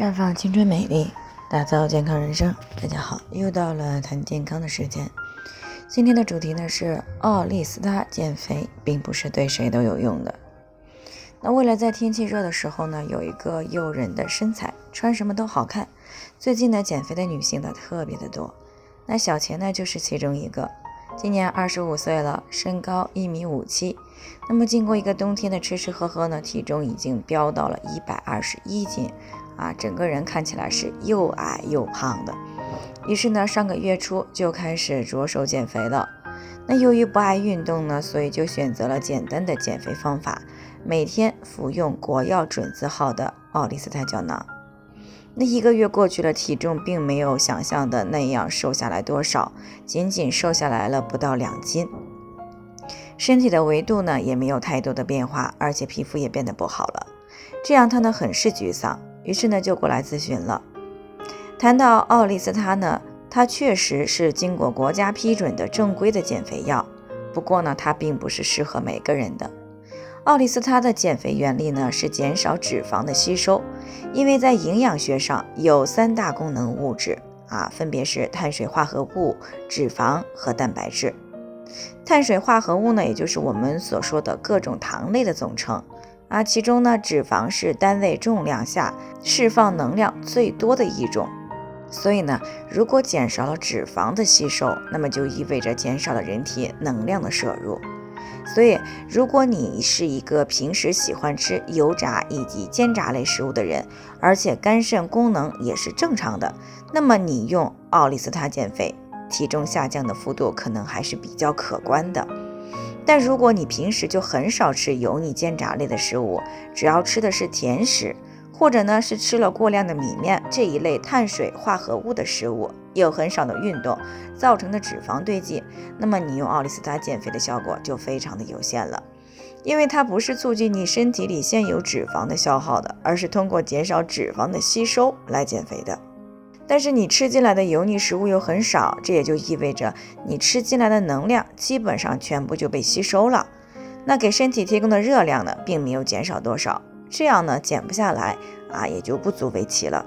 绽放青春美丽，打造健康人生。大家好，又到了谈健康的时间。今天的主题呢是奥利司他减肥，并不是对谁都有用的。那为了在天气热的时候呢，有一个诱人的身材，穿什么都好看。最近呢，减肥的女性呢特别的多。那小钱呢就是其中一个，今年二十五岁了，身高一米五七。那么经过一个冬天的吃吃喝喝呢，体重已经飙到了一百二十一斤。啊，整个人看起来是又矮又胖的。于是呢，上个月初就开始着手减肥了。那由于不爱运动呢，所以就选择了简单的减肥方法，每天服用国药准字号的奥利司他胶囊。那一个月过去了，体重并没有想象的那样瘦下来多少，仅仅瘦下来了不到两斤。身体的维度呢也没有太多的变化，而且皮肤也变得不好了，这让他呢很是沮丧。于是呢，就过来咨询了。谈到奥利司他呢，它确实是经过国家批准的正规的减肥药。不过呢，它并不是适合每个人的。奥利司他的减肥原理呢，是减少脂肪的吸收。因为在营养学上有三大功能物质啊，分别是碳水化合物、脂肪和蛋白质。碳水化合物呢，也就是我们所说的各种糖类的总称。啊，其中呢，脂肪是单位重量下释放能量最多的一种，所以呢，如果减少了脂肪的吸收，那么就意味着减少了人体能量的摄入。所以，如果你是一个平时喜欢吃油炸以及煎炸类食物的人，而且肝肾功能也是正常的，那么你用奥利司他减肥，体重下降的幅度可能还是比较可观的。但如果你平时就很少吃油腻煎炸类的食物，只要吃的是甜食，或者呢是吃了过量的米面这一类碳水化合物的食物，有很少的运动造成的脂肪堆积，那么你用奥利司他减肥的效果就非常的有限了，因为它不是促进你身体里现有脂肪的消耗的，而是通过减少脂肪的吸收来减肥的。但是你吃进来的油腻食物又很少，这也就意味着你吃进来的能量基本上全部就被吸收了。那给身体提供的热量呢，并没有减少多少，这样呢减不下来啊，也就不足为奇了。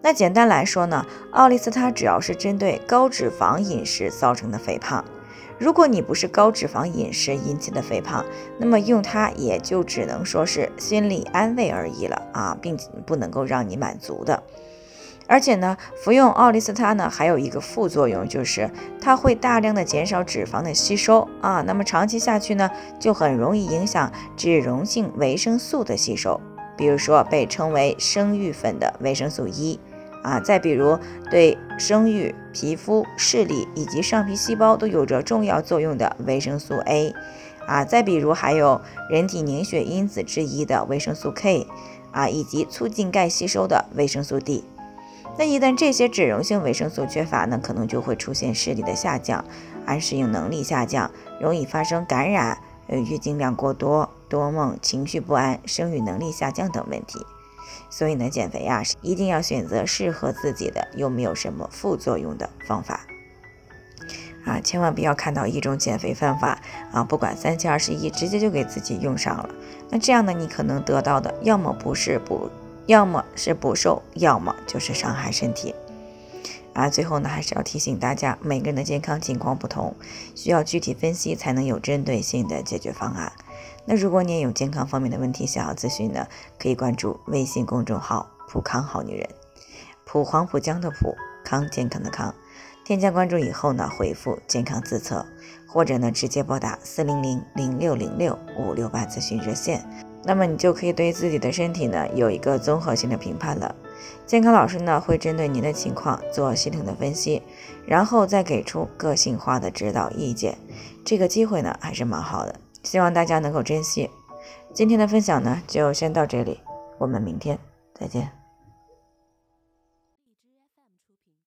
那简单来说呢，奥利司他主要是针对高脂肪饮食造成的肥胖。如果你不是高脂肪饮食引起的肥胖，那么用它也就只能说是心理安慰而已了啊，并不能够让你满足的。而且呢，服用奥利司他呢，还有一个副作用，就是它会大量的减少脂肪的吸收啊。那么长期下去呢，就很容易影响脂溶性维生素的吸收，比如说被称为生育粉的维生素 E 啊，再比如对生育、皮肤、视力以及上皮细胞都有着重要作用的维生素 A 啊，再比如还有人体凝血因子之一的维生素 K 啊，以及促进钙吸收的维生素 D。那一旦这些脂溶性维生素缺乏呢，可能就会出现视力的下降，安适应能力下降，容易发生感染、呃月经量过多、多梦、情绪不安、生育能力下降等问题。所以呢，减肥呀，一定要选择适合自己的又没有什么副作用的方法啊！千万不要看到一种减肥方法啊，不管三七二十一，直接就给自己用上了。那这样呢，你可能得到的要么不是补。要么是补瘦，要么就是伤害身体。啊，最后呢，还是要提醒大家，每个人的健康情况不同，需要具体分析才能有针对性的解决方案。那如果你也有健康方面的问题想要咨询呢，可以关注微信公众号“普康好女人”，浦黄浦江的普康健康的康。添加关注以后呢，回复“健康自测”，或者呢，直接拨打四零零零六零六五六八咨询热线。那么你就可以对自己的身体呢有一个综合性的评判了。健康老师呢会针对您的情况做系统的分析，然后再给出个性化的指导意见。这个机会呢还是蛮好的，希望大家能够珍惜。今天的分享呢就先到这里，我们明天再见。